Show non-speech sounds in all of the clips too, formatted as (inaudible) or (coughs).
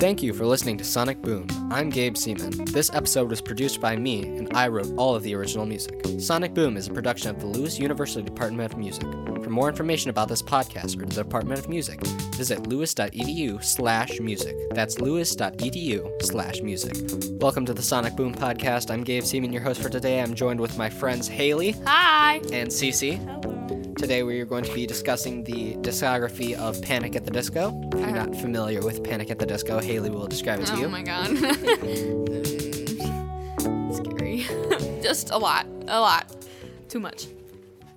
Thank you for listening to Sonic Boom. I'm Gabe Seemann. This episode was produced by me, and I wrote all of the original music. Sonic Boom is a production of the Lewis University Department of Music. For more information about this podcast or the Department of Music, visit lewis.edu slash music. That's lewis.edu slash music. Welcome to the Sonic Boom podcast. I'm Gabe Seemann, your host for today. I'm joined with my friends Haley Hi. and Cece. Today we are going to be discussing the discography of Panic at the Disco. If you're not familiar with Panic at the Disco, Haley will describe it to you. Oh my god. (laughs) Scary. (laughs) Just a lot. A lot. Too much.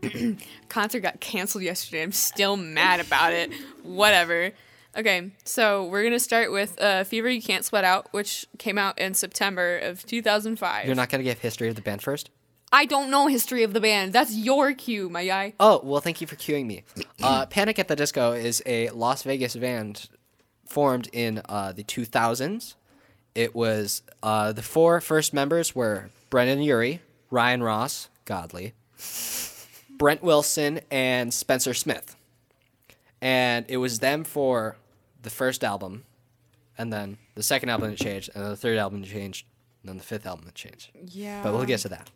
(clears throat) Concert got canceled yesterday. I'm still mad about it. Whatever. Okay, so we're gonna start with uh, "Fever You Can't Sweat Out," which came out in September of 2005. You're not going to give history of the band first? I don't know history of the band. That's your cue, my guy. Oh, well, thank you for cueing me. Uh, Panic at the Disco is a Las Vegas band formed in uh, the 2000s. It was uh, the four first members were Brendon Urie, Ryan Ross, Godly, Brent Wilson, and Spencer Smith. And it was them for the first album, and then the second album it changed, and then the third album it changed, and then the fifth album it changed. Yeah. But we'll get to that.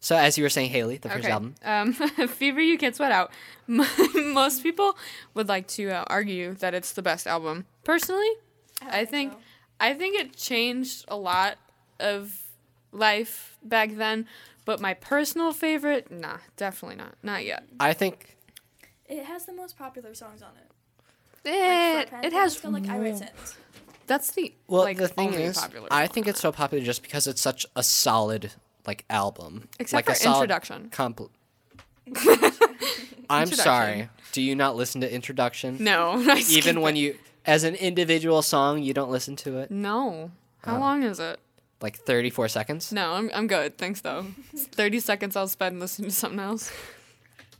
So, as you were saying, Haley, the first Okay. album. Um, (laughs) Fever You Can't Sweat Out. (laughs) Most people would like to uh, argue that it's the best album. Personally, I think I think it changed a lot of life back then. But my personal favorite, nah, definitely not. Not yet. I think It has the most popular songs on it. It, Like, it has the Disco, like I more- Write Sins. That's the Well, like the thing only is, popular I think it's so popular just because it's such a solid like album. Except like for Introduction. compl- (laughs) I'm Introduction. sorry. Do you not listen to Introduction? no. (laughs) Even when it. you, as an individual song, you don't listen to it. no. How Oh. long is it? Like 34 seconds. No, I'm I'm good. Thanks though. Thirty seconds I'll spend listening to something else.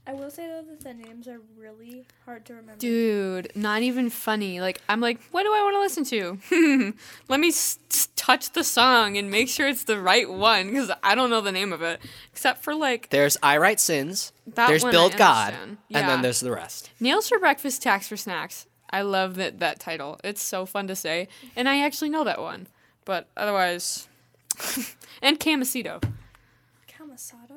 I will say though that the names are really hard to remember. Dude, not even funny. Like I'm like, what do I want to listen to? (laughs) Let me s- s- touch the song and make sure it's the right one because I don't know the name of it except for like There's I Write Sins. That there's one I Build God, understand. and then there's the rest. Nails for Breakfast, Tacks for Snacks. I love that that title. It's so fun to say, and I actually know that one. But otherwise, (laughs) and Camasito.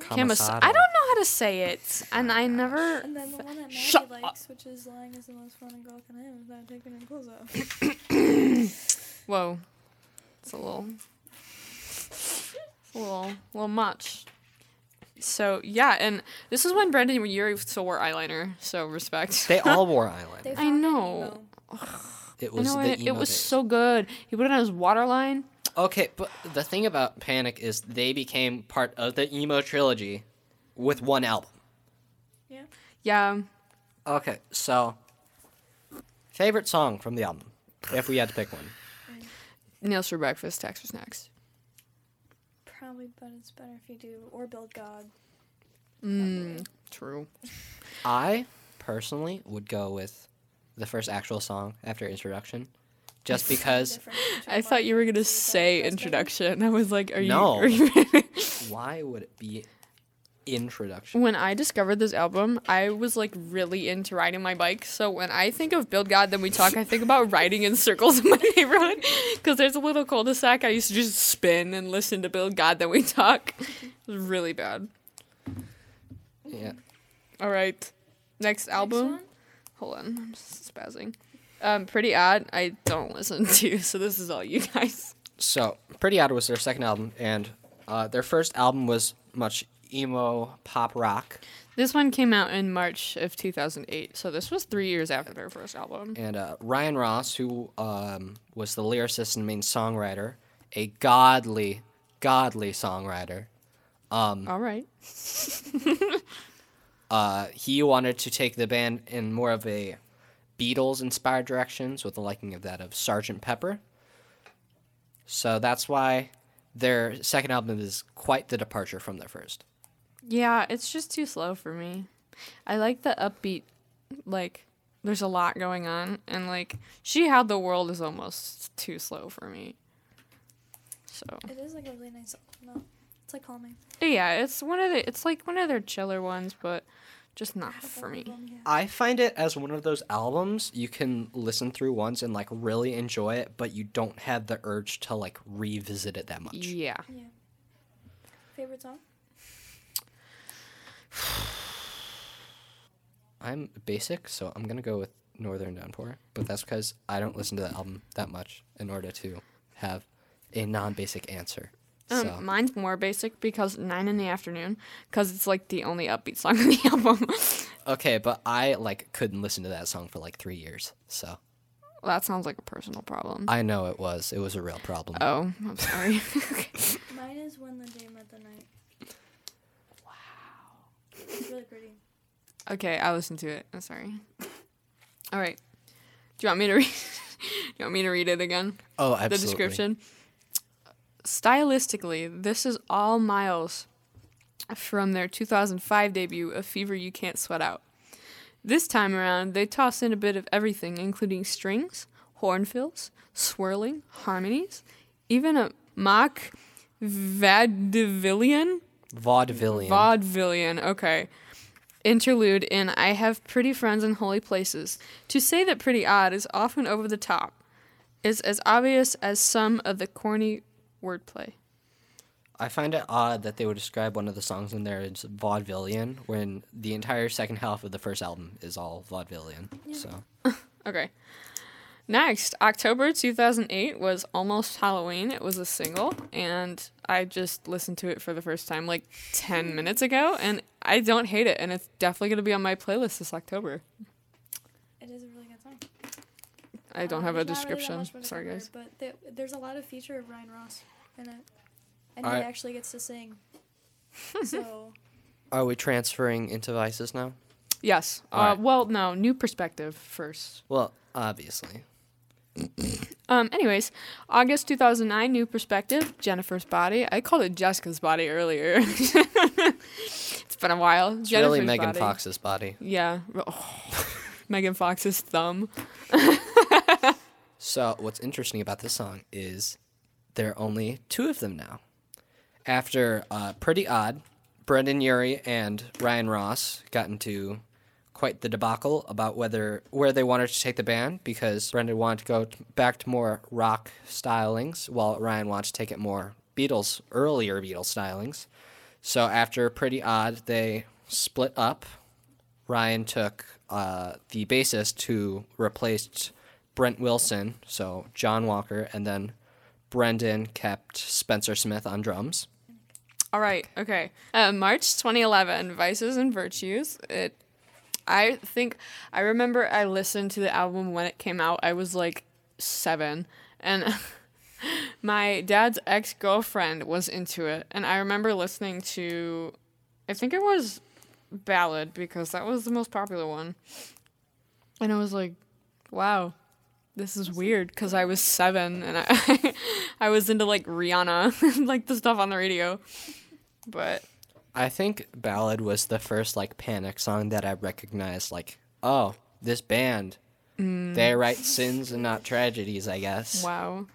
Kamasato. Camas- I don't know how to say it, and I never. And then the one that Maddie Shut likes, which is lying is the most fun and girl can have without taking her clothes off. (coughs) Whoa, it's a little, it's a little, little much. So yeah, and this is when Brendon Urie still wore eyeliner. So respect. They (laughs) all wore eyeliner. I found it know. It I was know the it, it was days. so good. He put it on his waterline. Okay, but the thing about Panic is they became part of the emo trilogy with one album. Yeah. Yeah, Okay, so favorite song from the album, if we had to pick one. Nails for Breakfast, Tacks for Snacks. Probably, but it's better if you do or build God. Mm, true. I personally would go with the first actual song after introduction, just because. I thought you were gonna say introduction. I was like, are you? No. Are you (laughs) Why would it be introduction? when I discovered this album, I was like really into riding my bike. So when I think of Build God, then we talk. I think about riding in circles in my neighborhood (laughs) because there's a little cul-de-sac. I used to just spin and listen to Build God, then we talk. It was really bad. Yeah. All right, next album. one? Hold on, I'm spazzing. Um, Pretty Odd. I don't listen (laughs) to, so this is all you guys. So, Pretty Odd was their second album, and uh, their first album was much emo pop rock. This one came out in March of 2008, so this was three years after their first album. And uh, Ryan Ross, who um, was the lyricist and main songwriter, a godly, godly songwriter, Um, All right. (laughs) uh, he wanted to take the band in more of a Beatles inspired directions with the liking of that of Sgt. Pepper. So that's why their second album is quite the departure from their first. Yeah, it's just too slow for me. I like the upbeat, like, there's a lot going on, and like, She Had the World is almost too slow for me. So, It is like a really nice song. No, it's like calming. yeah, it's one of the, it's like one of their chiller ones, but Just not for me. I find it as one of those albums you can listen through once and like really enjoy it, but you don't have the urge to like revisit it that much. Yeah. Yeah. Favorite song? (sighs) I'm basic, so I'm gonna go with Northern Downpour, but that's because I don't listen to the album that much in order to have a non-basic answer. Um, so Mine's more basic because nine in the afternoon, because it's like the only upbeat song (laughs) on the album. okay, but I like couldn't listen to that song for like three years. So that sounds like a personal problem. I know it was. It was a real problem. oh, I'm sorry. (laughs) Mine is When the Day Met the Night. Wow. It's really pretty. okay, I listened to it. I'm sorry. All right. Do you want me to read? (laughs) Do you want me to read it again? oh, absolutely. the description. Stylistically, this is all Miles from their 2005 debut, A Fever You Can't Sweat Out. This time around, they toss in a bit of everything, including strings, horn fills, swirling, harmonies, even a mock vaudevillian Vaudevillian. Vaudevillian, okay. Interlude in I Have Pretty Friends in Holy Places. To say that Pretty Odd is often over the top is as obvious as some of the corny wordplay. I find it odd that they would describe one of the songs in there as vaudevillian when the entire second half of the first album is all vaudevillian. So (laughs) Okay. Next, October 2008 was Almost Halloween. It was a single, and I just listened to it for the first time like 10 minutes ago, and I don't hate it, and it's definitely going to be on my playlist this October. It is a really good song. I don't Um, have a there's not really description. much more to Sorry, cover, guys. But there, there's a lot of feature of Ryan Ross in it, and I- he actually gets to sing. (laughs) so are we transferring into Vices now? Yes. Uh, Alright. Well, no, new perspective first. Well, obviously. Um, anyways, August 2009, New Perspective, Jennifer's Body. I called it Jessica's Body earlier. (laughs) it's been a while. It's Jennifer's really Megan Body. Fox's body. Yeah. Oh, (laughs) Megan Fox's thumb. So, what's interesting about this song is there are only two of them now. After uh, Pretty Odd, Brendon Urie and Ryan Ross got into quite the debacle about whether where they wanted to take the band because Brendon wanted to go back to more rock stylings while Ryan wanted to take it more Beatles earlier Beatles stylings. So after Pretty Odd, they split up. Ryan took uh, the bassist who replaced Brent Wilson, so Jon Walker, and then Brendon kept Spencer Smith on drums. All right. Okay. Uh, March 2011, Vices and Virtues. It. I think I remember I listened to the album when it came out. I was like seven, and (laughs) my dad's ex girlfriend was into it, and I remember listening to. I think it was Ballad because that was the most popular one, and I was like, "Wow." This is weird because I was (laughs) seven and I, (laughs) I was into like Rihanna, (laughs) like the stuff on the radio. But I think Ballad was the first like Panic song that I recognized. Like, oh, this band, they write sins and not tragedies. I guess. wow.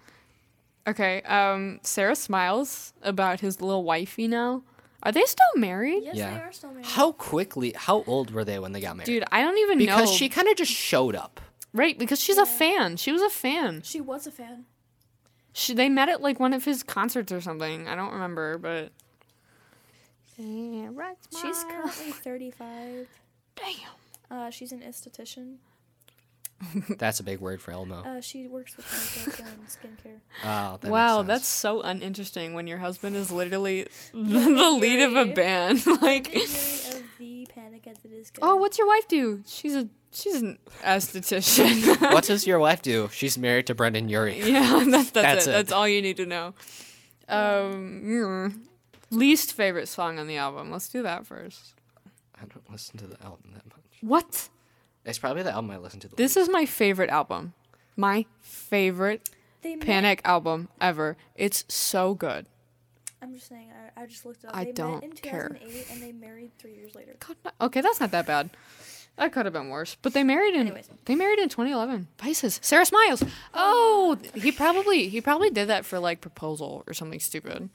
Okay, um, Sarah smiles about his little wifey now. Are they still married? yes, Yeah. they are still married. How quickly? How old were they when they got married? Dude, I don't even because know. Because she kind of just showed up. Right, because she's a fan. She was a fan. She was a fan. She, they met at like one of his concerts or something. I don't remember, but. yeah, right. She's currently (laughs) 35. Damn. Uh, she's an esthetician. That's a big word for Elmo. Uh, she works with makeup and skincare. Oh, that makes wow, sense. that's so uninteresting when your husband is literally the (laughs) lead of a band. (laughs) like, Theory of the Panic at the Disco. oh, what's your wife do? She's a she's an esthetician. (laughs) what does your wife do? She's married to Brendon Urie. yeah, that's that's, That's it. it. That's all you need to know. Um, mm, least favorite song on the album. Let's do that first. I don't listen to the album that much. What? It's probably the album I listen to the This is my favorite album. My favorite They met- Panic album ever. It's so good. I'm just saying. I, I just looked up. I they don't met in care. 2008 and they married three years later. God, no- Okay, that's not that bad. That could have been worse. But they married in Anyways. they married in 2011. Vices. Sarah Smiles. Oh, he probably he probably did that for like proposal or something stupid.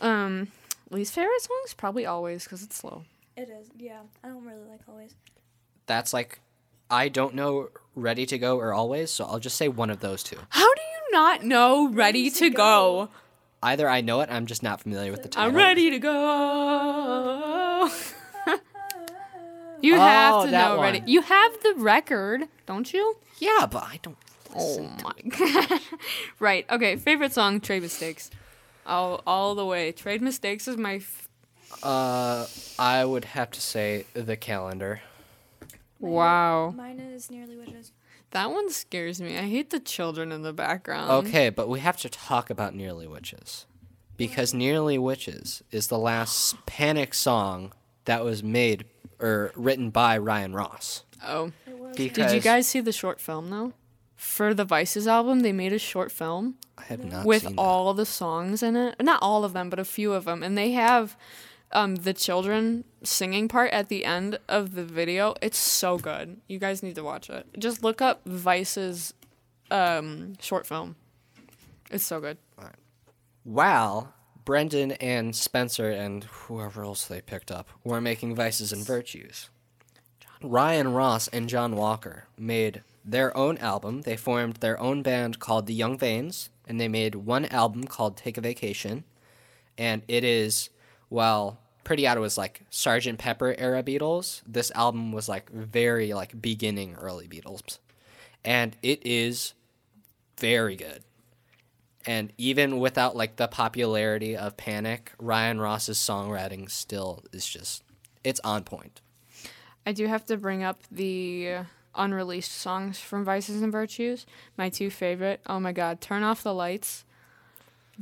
Um, least favorite songs probably always because it's slow. It is. Yeah, I don't really like always. That's like, I don't know Ready to Go or Always, so I'll just say one of those two. How do you not know Ready Ready to to Go? Go. Either I know it, I'm just not familiar with the title. I'm ready to go. (laughs) you Oh, have to that know Ready. You have the record, don't you? Yeah, but I don't. Oh my (laughs) god. right. Okay. Favorite song, Trade Mistakes. All all the way. Trade Mistakes is my f- Uh, I would have to say the calendar. Wow. Mine is nearly witches. That one scares me. I hate the children in the background. Okay, but we have to talk about Nearly Witches. Because Nearly Witches is the last panic song that was made or written by Ryan Ross. Oh. It was. Because Did you guys see the short film though? For the Vices album, they made a short film I have not with seen that. all the songs in it. Not all of them, but a few of them. And they have um, the children singing part at the end of the video. It's so good. You guys need to watch it. Just look up Vice's um, short film. It's so good. While Brendon and Spencer and whoever else they picked up were making Vices and Virtues, Ryan Ross and Jon Walker made their own album. They formed their own band called the Young Veins, and they made one album called Take a Vacation. And it is, well, Pretty Odd was like Sergeant Pepper era Beatles. This album was like very like beginning early Beatles. And it is very good. And even without like the popularity of Panic, Ryan Ross's songwriting still is just it's on point. I do have to bring up the unreleased songs from Vices and Virtues. My two favorite. Oh my god, Turn Off the Lights.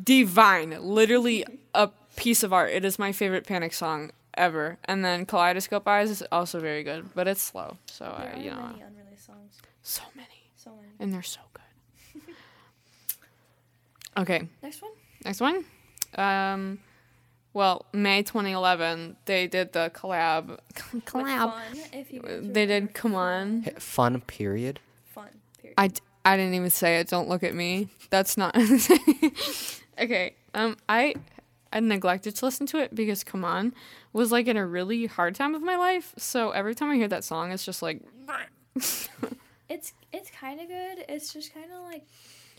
Divine. Literally a piece of art. It is my favorite Panic song ever. And then Kaleidoscope Eyes is also very good, but it's slow. So, There I, are you know, many unreleased songs. so many. So many. And they're so good. (laughs) okay, Next one. next one. Um, well, May 2011, they did the collab. (laughs) Collab. Fun, if you They did. Come On. Fun period. Fun. Period. I, d- I didn't even say it. Don't look at me. That's not. (laughs) okay. Um. I I neglected to listen to it because Come On was like in a really hard time of my life. So every time I hear that song, it's just like. (laughs) It's it's kind of good. It's just kind of like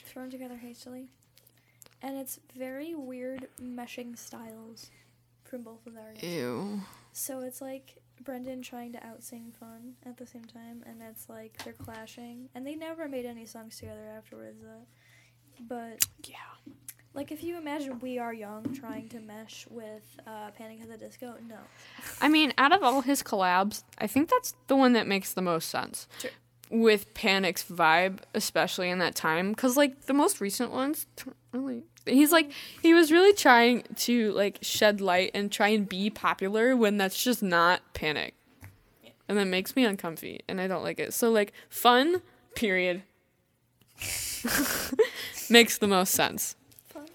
thrown together hastily, and it's very weird meshing styles from both of the artists. Ew. So it's like Brendon trying to outsing Fun at the same time, and it's like they're clashing, and they never made any songs together afterwards. Uh, but Yeah. Like if you imagine We Are Young trying to mesh with uh, Panic at the Disco, no. I mean, out of all his collabs, I think that's the one that makes the most sense. Sure. With Panic's vibe, especially in that time, because like the most recent ones, really. He's like he was really trying to like shed light and try and be popular when that's just not Panic, and that makes me uncomfy and I don't like it. So like fun, period, (laughs) makes the most sense.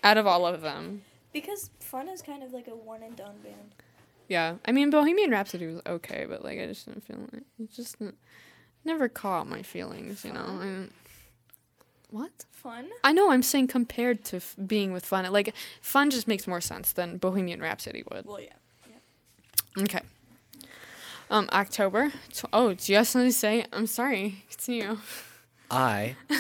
Out of all of them. Because Fun is kind of like a one and done band. Yeah, I mean Bohemian Rhapsody was okay, but like I just didn't feel it. It just never caught my feelings, you know. And what? Fun? I know I'm saying compared to f- being with fun, like fun just makes more sense than Bohemian Rhapsody would. Well, yeah. Okay. Um, October. Tw- oh, do you have something to say? I'm sorry. Continue. I (laughs)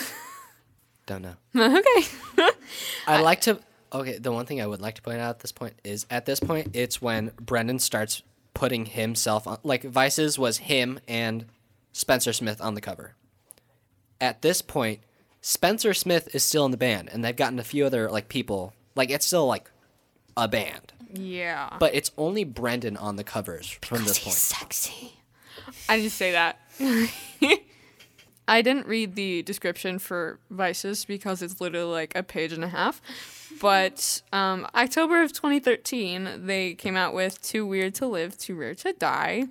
don't know. (laughs) okay. (laughs) I like to. Okay, the one thing I would like to point out at this point is at this point it's when Brendon starts putting himself on. Like Vices was him and Spencer Smith on the cover. At this point, Spencer Smith is still in the band, and they've gotten a few other like people. Like it's still like a band, Yeah. but it's only Brendon on the covers from this point. sexy. I didn't say that. (laughs) I didn't read the description for Vices because it's literally like a page and a half. But um, October of 2013, they came out with Too Weird to Live, Too Rare to Die.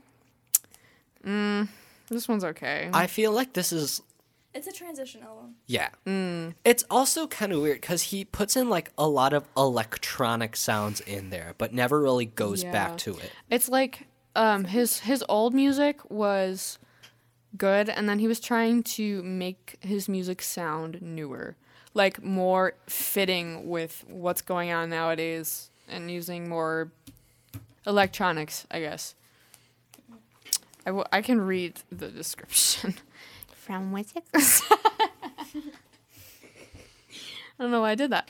Mm, this one's okay. I feel like this is It's a transition album. Yeah. It's also kind of weird because he puts in like a lot of electronic sounds in there, but never really goes Yeah. back to it. It's like um his his old music was good and then he was trying to make his music sound newer. Like more fitting with what's going on nowadays and using more electronics, I guess. I, w- I can read the description (laughs) from Whimsical. (laughs) I don't know why I did that.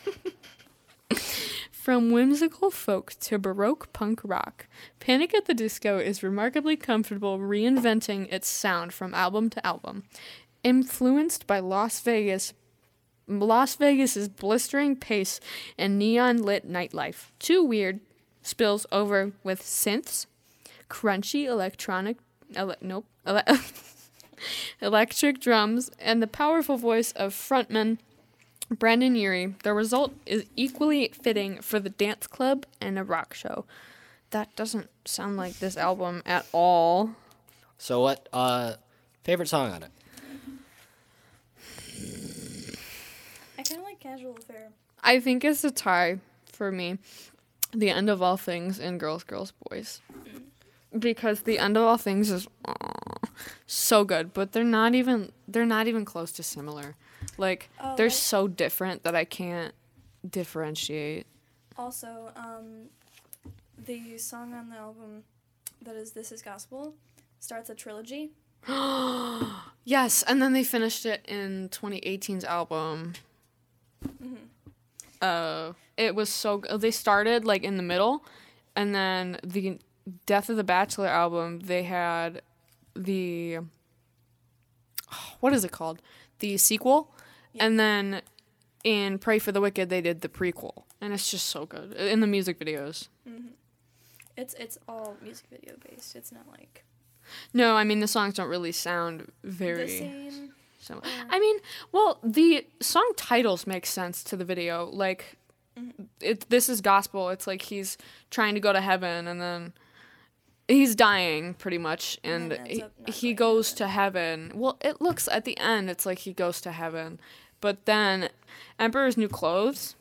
(laughs) From whimsical folk to baroque punk rock, Panic at the Disco is remarkably comfortable reinventing its sound from album to album. Influenced by Las Vegas, Las Vegas's blistering pace and neon lit nightlife. Too weird spills over with synths, crunchy electronic ele- nope, ele- (laughs) electric drums and the powerful voice of frontman Brendon Urie. The result is equally fitting for the dance club and a rock show. That doesn't sound like this album at all. So what? Uh, favorite song on it? I kind of like Casual Affair. I think it's a tie for me. The end of all things and girls, girls, boys. Because the end of all things is aw, so good, but they're not even they're not even close to similar. Like Oh, they're right. so different that I can't differentiate. Also, um, the song on the album that is "This Is Gospel" starts a trilogy. (gasps) Yes, and then they finished it in 2018's album. Uh, it was so good. They started like in the middle, and then the Death of the Bachelor album, they had the (sighs) what is it called? The sequel, and then in Pray for the Wicked, they did the prequel, and it's just so good uh, in the music videos. Mm-hmm. It's it's all music video based. It's not like No, I mean the songs don't really sound very. the same. So, I mean, well, the song titles make sense to the video. Like, mm-hmm. it, this is gospel. It's like he's trying to go to heaven, and then he's dying pretty much, and he, he goes to heaven. Well, it looks at the end, it's like he goes to heaven, but then Emperor's New Clothes,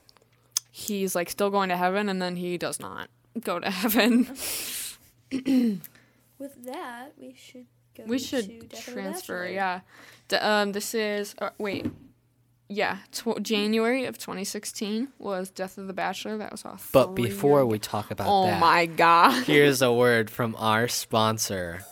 he's like still going to heaven, and then he does not go to (laughs) heaven. (coughs) With that, we should go. we should transfer, yeah. D- um, this is uh, wait, yeah, tw- January of 2016 was Death of the Bachelor. That was off. But before we talk about oh that, my god, here's a (laughs) word from our sponsor.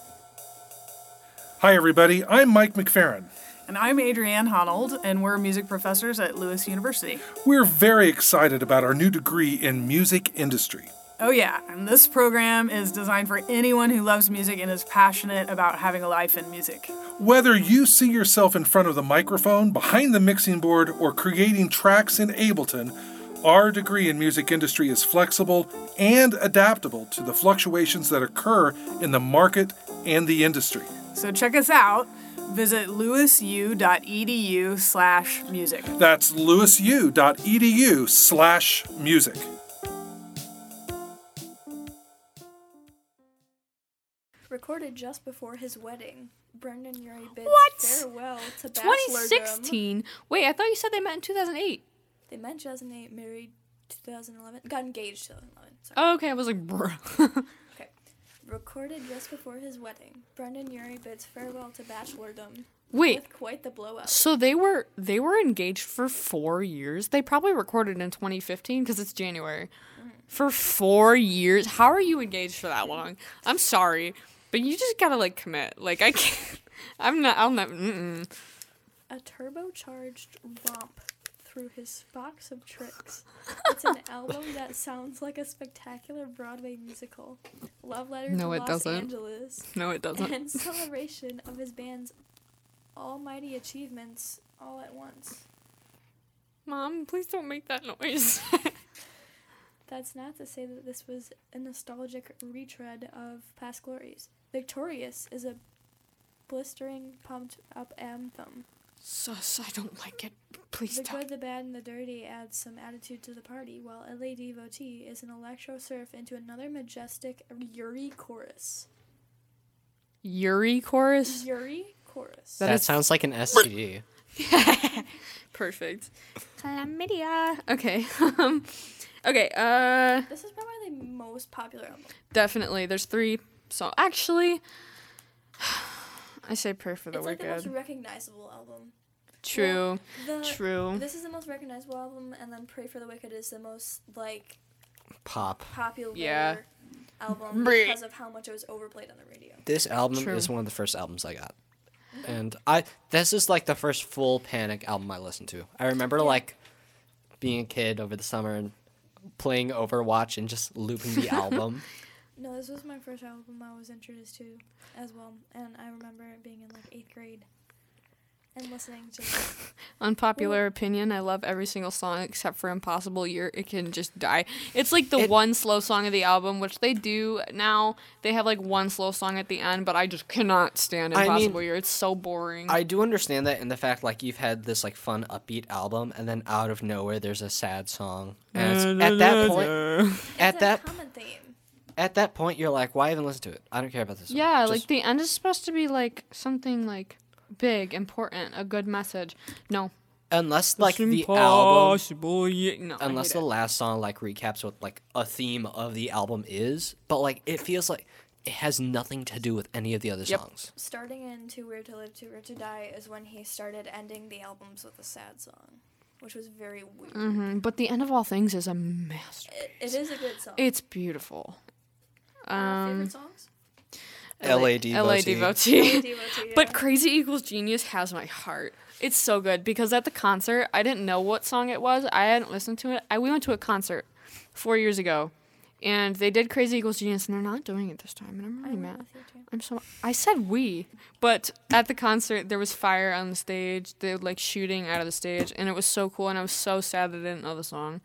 Hi, everybody. I'm Mike McFerrin. And I'm Adrienne Honnold, and we're music professors at Lewis University. We're very excited about our new degree in music industry. Oh, yeah, and this program is designed for anyone who loves music and is passionate about having a life in music. Whether you see yourself in front of the microphone, behind the mixing board, or creating tracks in Ableton, our degree in music industry is flexible and adaptable to the fluctuations that occur in the market and the industry. So check us out. Visit lewisu.edu slash music. That's lewisu.edu slash music. Recorded just before his wedding, Brendon Urie bids What? farewell to bachelordom. 2016. Wait, I thought you said they met in 2008. They met 2008, married 2011, got engaged 2011. Sorry. Oh, okay, I was like, bruh. (laughs) Okay. Recorded just before his wedding, Brendon Urie bids farewell to bachelordom. Wait, With quite the blow up. so they were they were engaged for four years. They probably recorded in 2015 because it's January. Mm-hmm. For four years, how are you engaged for that long? I'm sorry, but you just gotta like commit. Like I can't. (laughs) I'm not. I'll never. Mm-mm. A turbocharged romp through his box of tricks. It's an (laughs) album that sounds like a spectacular Broadway musical. Love letter No, to it Los doesn't. Angeles. No, it doesn't. And celebration of his band's almighty achievements all at once. Mom, please don't make that noise. (laughs) That's not to say that this was a nostalgic retread of past glories. Victorious is a blistering, pumped up anthem. Sus, I don't like it. Please The stop. good, the bad, and the dirty adds some attitude to the party, while LA Devotee is an electro surf into another majestic Urie chorus. Urie chorus. Urie chorus. That That, is- sounds like an (laughs) STD. Perfect. Chlamydia. Okay. (laughs) Um, okay. Uh, this is probably the most popular album. definitely. There's three. So actually, (sighs) I say "Prayer for the Wicked. it's like the most recognizable album. True. The, True. This is the most recognizable album, and then Pray for the Wicked is the most like Pop. popular. Yeah. album because of how much it was overplayed on the radio. This album True. is one of the first albums I got. And I this is like the first full Panic album I listened to. I remember like being a kid over the summer and playing Overwatch and just looping the album. (laughs) No, this was my first album I was introduced to as well, and I remember it being in like eighth grade and listening to. (laughs) Unpopular opinion. I love every single song except for Impossible Year. It can just die. It's like the It- one slow song of the album, which they do now. They have like one slow song at the end, but I just cannot stand I mean, Impossible Year. It's so boring. I do understand that in the fact like you've had this like fun upbeat album and then out of nowhere there's a sad song. And it's, at that point at It's a that common theme. at that point you're like why even listen to it? I don't care about this. song. Yeah, Just- like the end is supposed to be like something like big, important, a good message. No. unless like the album Impossible Year. No. Unless the it. last song like recaps what like a theme of the album is, but like it feels like it has nothing to do with any of the other Yep. songs. Starting in Too Weird to Live, Too Weird to Die is when he started ending the albums with a sad song, which was very weird. Mhm, But the end of all things is a masterpiece. It, it is a good song. It's beautiful. Um, favorite songs? LA LA Devotee. Devotee. (laughs) Devotee, But. Crazy Equals Genius has my heart. It's so good because at the concert, I didn't know what song it was. I hadn't listened to it. I we went to a concert four years ago, and they did Crazy Equals Genius, and they're not doing it this time, and I'm I really mad. with you too. I'm so. I said we, but at the concert there was fire on the stage. They were like shooting out of the stage, and it was so cool. And I was so sad that I didn't know the song,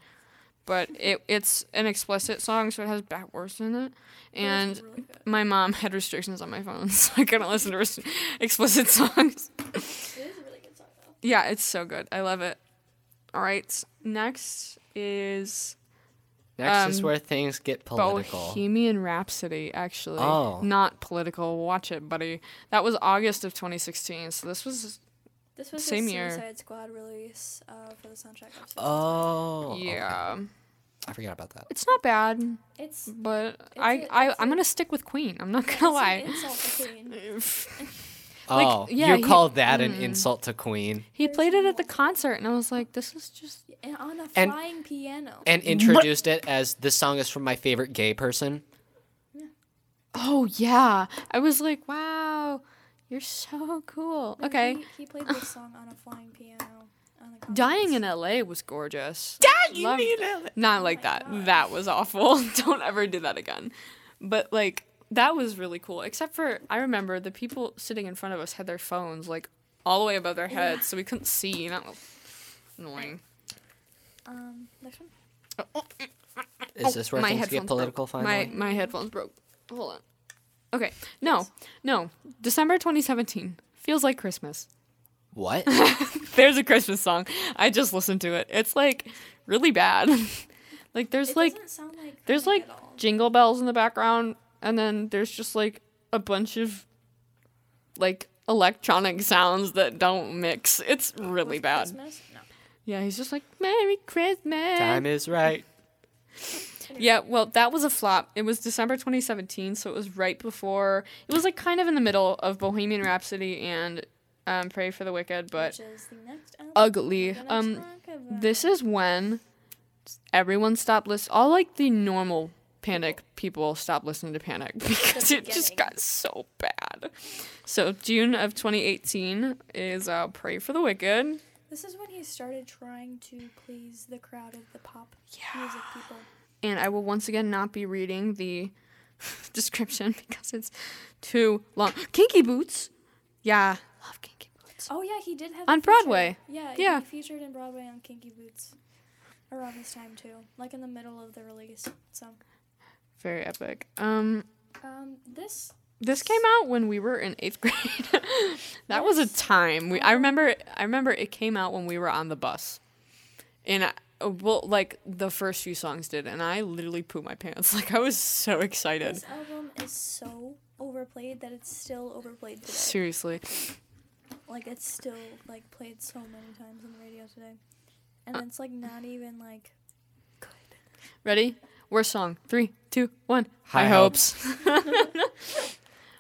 but it it's an explicit song, so it has bad words in it. And It really my mom had restrictions on my phone, (laughs) so I couldn't listen to res- explicit songs. (laughs) It is a really good song though. Yeah, it's so good. I love it. All right, next is Next is Um, where things get political. Bohemian Rhapsody, actually. Oh. Not political. Watch it, buddy. That was August of 2016, so this was. This was Same the year. Squad release uh, for the soundtrack of Suicide Oh, okay. yeah. I forgot about that. It's not bad, It's but It's I, a- I, it's I'm going to stick with Queen. I'm not going to an lie. insult to Queen. (laughs) Like, oh, yeah, you he- call that an mm. insult to Queen He played it at the concert, and I was like, this is just. And on a And- flying piano. and introduced it as this song is from my favorite gay person. Oh, yeah. I was like, wow, you're so cool. No, Okay. He, he played this song on a flying piano. Dying in LA was gorgeous. Dying Loved- in LA. Not like my that. God. That was awful. (laughs) Don't ever do that again. But like that was really cool. Except for I remember the people sitting in front of us had their phones like all the way above their heads, so we couldn't see. That was annoying. Um, next one. Is this where my things get political broke. finally? My my headphones broke. Hold on. Okay. No. No. December 2017 feels like Christmas. What? (laughs) There's a Christmas song. I just listened to it. It's like really bad. (laughs) like there's It like sound like there's like jingle bells in the background and then there's just like a bunch of like electronic sounds that don't mix it's really With bad Christmas? No. yeah he's just like merry christmas Time is right. (laughs) yeah well that was a flop it was december 2017 so it was right before it was like kind of in the middle of bohemian rhapsody and um, pray for the wicked but the ugly um this is when everyone stopped listening. All like the normal Panic people stopped listening to Panic (laughs) because it just got so bad. So June of 2018 is uh, "Pray for the Wicked." This is when he started trying to please the crowd of the pop music people. And I will once again not be reading the (laughs) description (laughs) because it's too long. Kinky Boots, yeah, love Kinky Boots. Oh yeah, he did have On. Broadway. Yeah, Yeah. he featured in Broadway on Kinky Boots around this time too, like in the middle of the release. So, Very epic. Um, um, this This came out when we were in eighth (laughs) grade. that was a time. We I remember. I remember it came out when we were on the bus, and I, well, like the first few songs did, and I literally pooped my pants. (laughs) Like I was so excited. this album is so overplayed that it's still overplayed today. Seriously. Like it's still like played so many times on the radio today, Uh. and it's like not even like good. Ready? Worst song. Three, two, one. High High hopes. (laughs)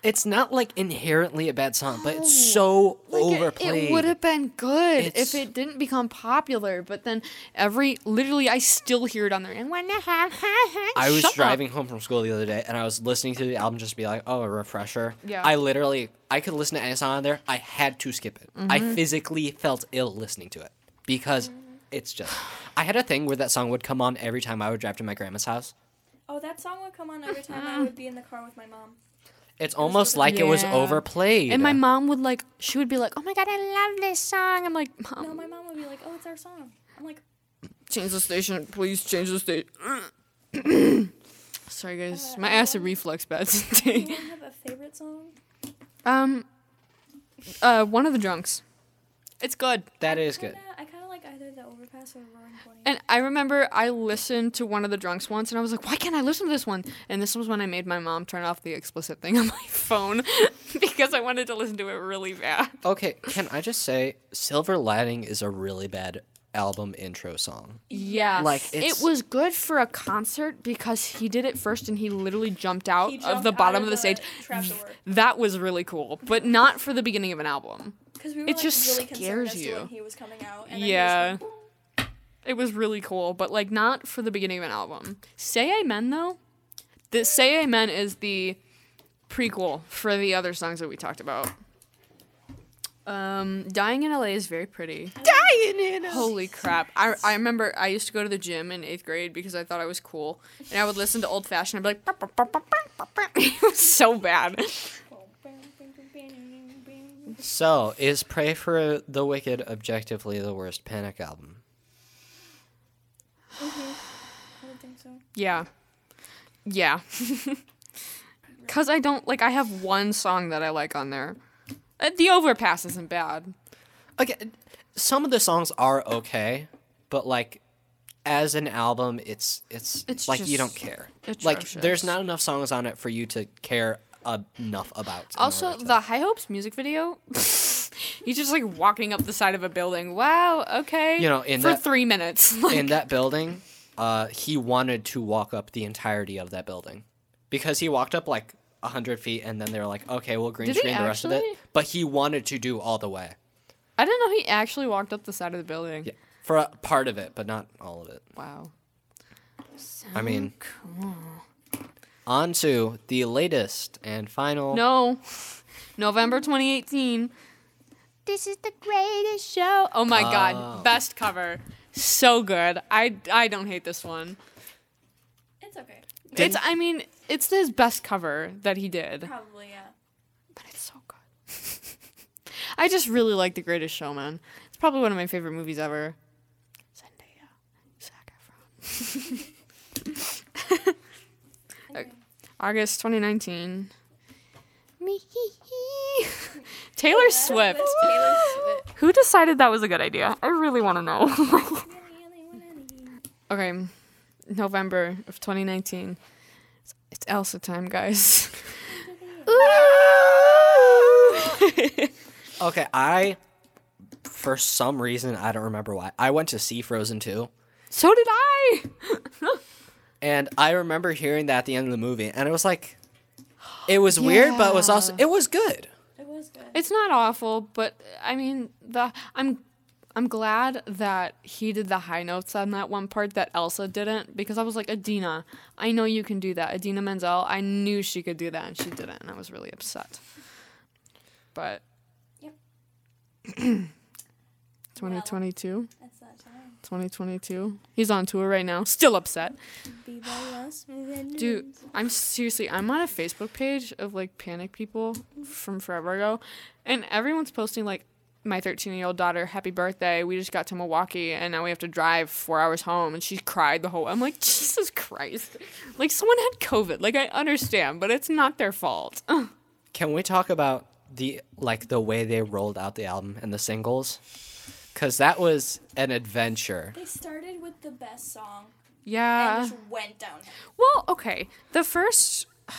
It's not like inherently a bad song, but it's so Like, overplayed. It, would have been good It's- if it didn't become popular, but then every literally I still hear it on there. And when I was driving home from school the other day and I was listening to the album just to be like, oh, a refresher. Yeah. I literally, I could listen to any song on there. I had to skip it. I Mm-hmm. I physically felt ill listening to it because it's just. I had a thing where that song would come on every time I would drive to my grandma's house. Oh, that song would come on every time I (laughs) would be in the car with my mom. It's almost like it was Yeah. overplayed. And my mom would like, she would be like, "Oh my god, I love this song." I'm like, "Mom, No, my mom would be like, "Oh, it's our song." I'm like, change the station, please change the station." (coughs) Sorry guys, my acid reflux bad "Do today. you have a favorite song?" um, uh, one of the drunks. It's good. that is good. Either the Overpass or Roaring Twenty. And I remember I listened to one of the drunks once, and I was like, "Why can't I listen to this one?" And this was when I made my mom turn off the explicit thing (laughs) on my phone (laughs) because I wanted to listen to it really bad. Okay, can I just say, Silver Lining is a really bad album intro song. Yeah, Like, it was good for a concert because he did it first, and he literally jumped out He of the bottom of of the, the stage. trapdoor. That was really cool, but not for the beginning of an album. Because we were it like, just really scares concerned as to you. when he was coming out. And then he was Yeah. like, It was really cool, but like not for the beginning of an album. Say Amen though. The Say Amen is the prequel for the other songs that we talked about. Um, Dying in LA is very pretty. Dying in Holy crap. I, I remember I used to go to the gym in eighth grade because I thought I was cool. And I would listen to old fashioned. I'd be like, "Bah, bah, bah, bah, bah, bah." it was so bad. So, is Pray for the Wicked objectively the worst Panic album? I don't think so. Yeah. Yeah. (laughs) Cause I don't like I have one song that I like on there. Uh, the overpass isn't bad. Okay, some of the songs are okay, but like as an album, it's it's It's like you don't care. Like there's not enough songs on it for you to care uh, enough about. Also, the High Hopes music video. (laughs) He's just like walking up the side of a building. Wow. Okay. You know, in for that- three minutes. (laughs) Like, in that building, uh, he wanted to walk up the entirety of that building because he walked up like hundred feet, and then they were like, "Okay, we'll green screen the rest of it." But he wanted to do all the way. I didn't know he actually walked up the side of the building. Yeah, for a part of it, but not all of it. Wow. I mean, on to the latest and final. No. (laughs) November 2018. This is the greatest show. Oh my Oh. god, best cover. So good. I I don't hate this one. It's okay. it's I mean, it's his best cover that he did. Probably, yeah. But it's so good. (laughs) I just really like The Greatest Showman. It's probably one of my favorite movies ever. Zendaya, Zac Efron. (laughs) Okay. August 2019. Me. (laughs) Taylor Swift. Taylor Swift. Who decided that was a good idea? I really want to know. (laughs) okay, November of 2019. It's, it's Elsa time, guys. (laughs) Okay, I for some reason I don't remember why I went to see Frozen 2 so did I. and I remember hearing that at the end of the movie and it was like it was (gasps) weird but it was also it was good. It was good. It's not awful, but I mean the I'm I'm glad that he did the high notes on that one part that Elsa didn't because I was like Idina, I know you can do that. Idina Menzel, I knew she could do that and she didn't, and I was really upset. But Yep. (clears throat) 2022, That's that time. 2022. He's on tour right now. Still upset. Dude, I'm seriously, I'm on a Facebook page of like panic people from forever ago, and everyone's posting like, my 13 year old daughter, happy birthday. We just got to Milwaukee and now we have to drive four hours home. And she cried the whole I'm like, (laughs) Jesus Christ. Like, someone had COVID. Like, I understand, but it's not their fault. (laughs) Can we talk about the like the way they rolled out the album and the singles? Cuz that was an adventure. They started with the best song yeah. and just went down. Well, okay. The first. (sighs)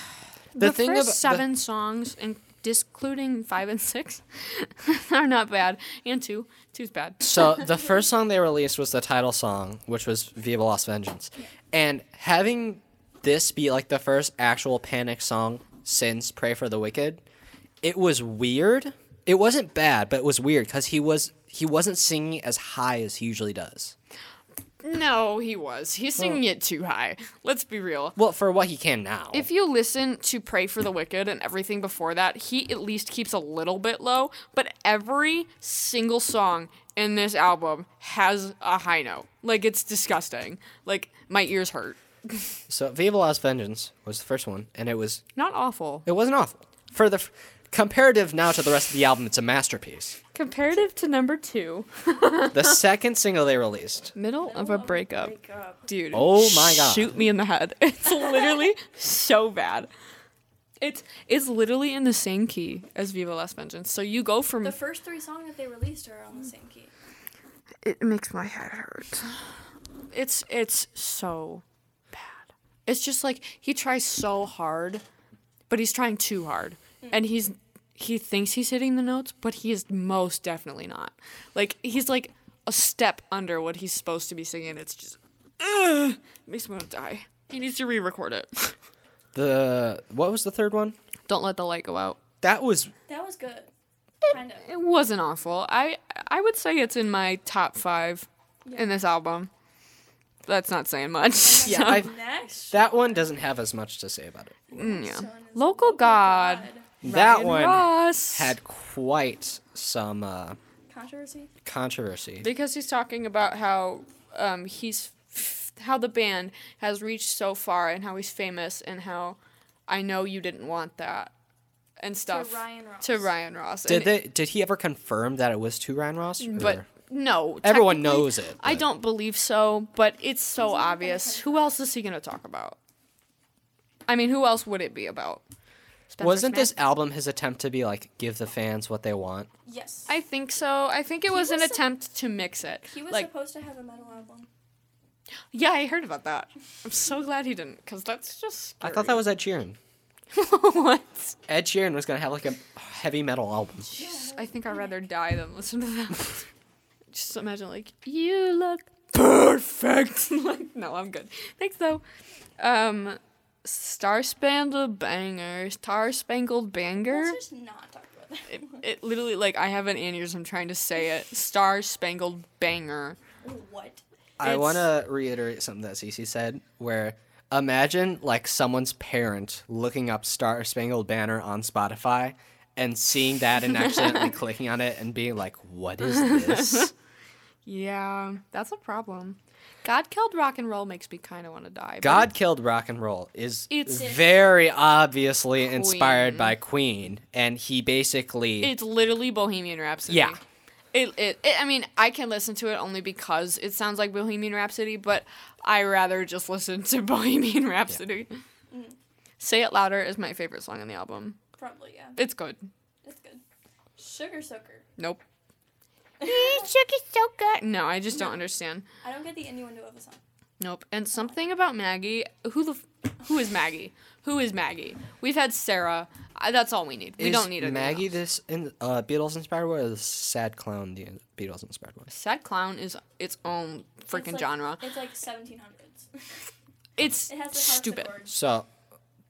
The The, thing first about- the- seven songs, and including five and six, (laughs) are not bad. And two. Two's bad. So (laughs) the first song they released was the title song, which was Viva Las Vengeance. And having this be like the first actual Panic song since Pray for the Wicked. It was weird. It wasn't bad, but it was weird because he was he wasn't singing as high as he usually does. No, he was. He's singing it too high. Let's be real. Well, for what he can now. If you listen to Pray for the Wicked and everything before that, he at least keeps a little bit low, but every single song in this album has a high note. Like, it's disgusting. Like, my ears hurt. (laughs) so Viva Las Vengeance was the first one, and it was Not awful. it wasn't awful. For the f- comparative now to the rest of the album, it's a masterpiece. Comparative to number two, The second single they released. Middle of a Breakup. Dude. Oh my God. Shoot me in the head. (laughs) It's literally so bad. It's it's literally in the same key as Viva Las Vengeance. So you go from The first three songs that they released are on the same key. it makes my head hurt. It's it's so bad. It's just like he tries so hard, but he's trying too hard. And he's he thinks he's hitting the notes, but he is most definitely not. Like he's like a step under what he's supposed to be singing. It's just ugh, makes me want to die. He needs to re-record it. The what was the third one? Don't let the light go out. That was That was good. Kind of. It wasn't awful. I I would say it's in my top five in this album. That's not saying much. yeah. (laughs) I, Next. that one doesn't have as much to say about it. Mm, yeah. one is Local God. That Ryan one Ross. had quite some uh, Controversy. controversy. because he's talking about how um, he's how the band has reached so far and how he's famous and how I know you didn't want that and stuff To Ryan Ross. to Ryan Ross. Did And they? Did he ever confirm that it was to Ryan Ross? But or- no, everyone technically, knows it. I but- don't believe so, but it's so obvious. Who else is he going to talk about? I mean, who else would it be about? Spencer Wasn't Smith? this album his attempt to be like give the fans what they want? Yes. I think so. I think it He was, an was a- attempt to mix it. he was like, supposed to have a metal album. yeah, I heard about that. I'm so glad he didn't, because that's just. I thought that was Ed Sheeran. (laughs) what? Ed Sheeran was gonna have like a heavy metal album. I think I'd rather die than listen to that. (laughs) just imagine like you look perfect. (laughs) like no, I'm good. Thanks though. Um, Star Spangled Banger, Star Spangled Banger. Let's just not talk about that. It, it literally like I have an aneurysm trying to say it. Star Spangled Banger. what? I It's- want to reiterate something that Cece said, where imagine like someone's parent looking up Star Spangled Banner on Spotify and seeing that and accidentally (laughs) clicking on it and being like, "What is this?" (laughs) Yeah, that's a problem. God killed rock and roll makes me kind of want to die. God Killed Rock and Roll is It's- very obviously inspired by Queen, and he basically It's literally Bohemian Rhapsody. Yeah. It, it, it, I mean, I can listen to it only because it sounds like Bohemian Rhapsody, but I rather just listen to (laughs) Bohemian Rhapsody. Mm-hmm. Say It Louder is my favorite song on the album. Probably yeah. It's good. It's good. Sugar Soaker. Nope. Sugar so good. No, I just don't understand. I don't get the innuendo of the song. Nope. And something about Maggie. Who the? f- Who is Maggie? Who is Maggie? We've had Sarah. I, that's all we need. We is don't need a Maggie this in uh, Beatles inspired one or is Sad Clown the Beatles inspired one? Sad clown is its own freaking It's like- genre. It's like 1700s. (laughs) It's It has the stupid. harpsichord. So,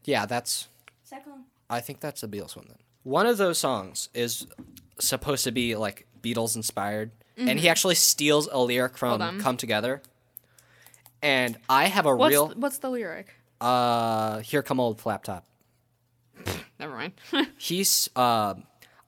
yeah, that's Second. I think that's a Beatles one then. One of those songs is supposed to be like Beatles inspired, and he actually steals a lyric from "Come Together." And I have a What's real what's the lyric? uh, "Here Come Old Flap Top." (laughs) Never mind. (laughs) He's uh,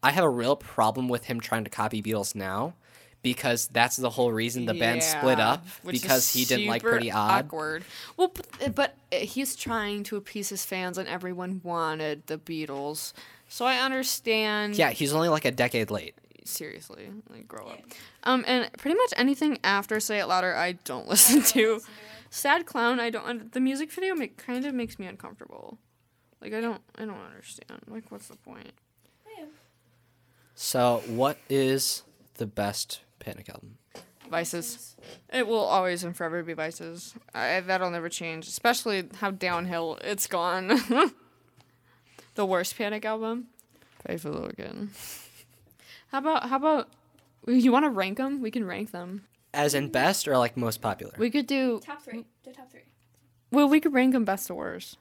I have a real problem with him trying to copy Beatles now, because that's the whole reason the band split up because he didn't like Pretty Odd. Awkward. Well, but, but he's trying to appease his fans, and everyone wanted the Beatles. So I understand. Yeah, he's only like a decade late. Seriously, like grow up. Um, and pretty much anything after "Say It Louder," I don't (laughs) listen to. Sad Clown, I don't. un- The music video make, kind of makes me uncomfortable. Like I don't, I don't understand. Like, what's the point? So, what is the best Panic album? Vices. It will always and forever be Vices. I, that'll never change. Especially how downhill it's gone. (laughs) the worst Panic album. Pray for the Wicked. How about how about (laughs) you want to rank them? We can rank them. As in best or like most popular? We could do Top three. The top three. well. We could rank them best to worst.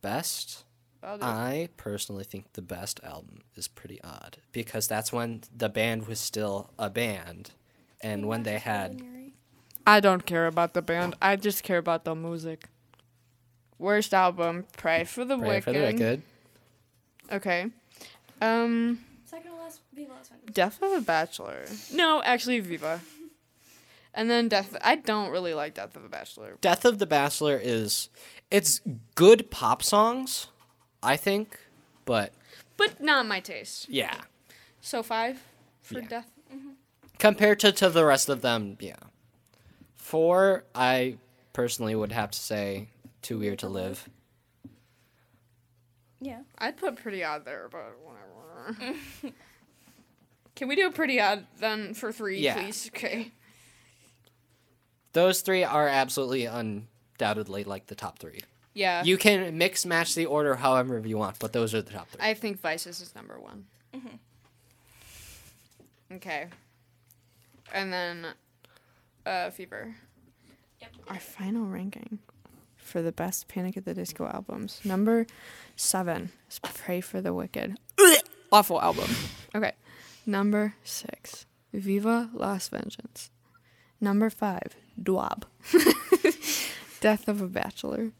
Best. I'll do it. I personally think the best album is Pretty Odd because that's when the band was still a band and when they had I don't care about the band. I just care about the music. Worst album, Pray for the Pray Wicked. for the Wicked. Okay. Um, Second to last, Viva Las Vegas. Death of a Bachelor. No, actually Viva. And then Death. I don't really like Death of a Bachelor. Death of the Bachelor is it's good pop songs, I think, but But not my taste. yeah, So five for Yeah. Death. compared to to the rest of them, yeah. Four, I personally would have to say Too Weird to Live. Yeah. I'd put Pretty Odd there, but whatever. (laughs) Can we do a Pretty Odd then for three, Yeah. please? Okay. Those three are absolutely undoubtedly like the top three. Yeah. You can mix match the order however you want, but those are the top three. I think Vices is number one. Okay. And then, uh, Fever. Yep. Our final ranking for the best Panic at the Disco albums. Number seven is Pray for the Wicked. (coughs) Awful album. Okay. Number six, Viva Las Vengeance. Number five, Dwab. (laughs) Death of a Bachelor.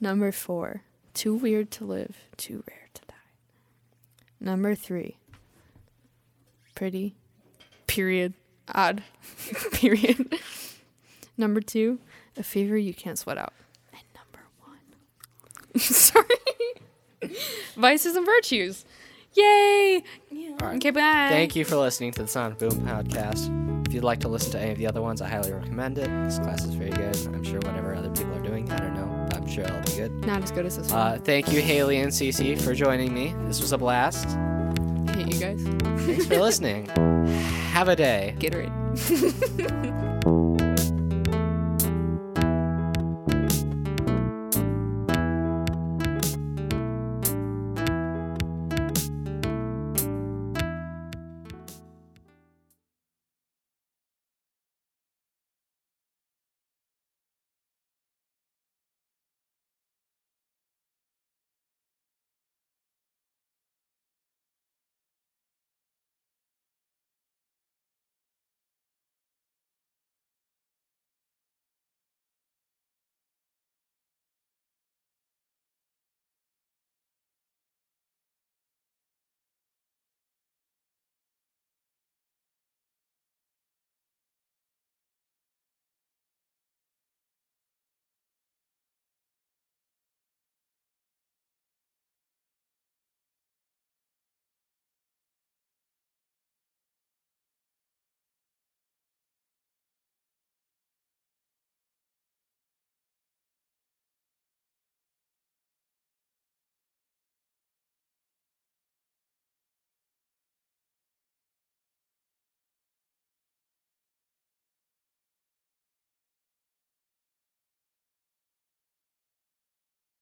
Number four, Too Weird to Live, Too Rare to Die. Number three, Pretty, period, odd, (laughs) period. (laughs) Number two, A Fever You Can't Sweat Out. And number one, sorry, Vices and Virtues. Yay! Yeah. Right. Okay, bye. Thank you for listening to the Sound Boom podcast. If you'd like to listen to any of the other ones, I highly recommend it. This class is very good. I'm sure whatever other people are doing, I don't know, I'm sure it'll be good. Not as good as this Uh, one. thank you, Haley and Cece, for joining me. This was a blast. I hate you guys. Thanks for listening. (laughs) Have a day. Gatorade. (laughs)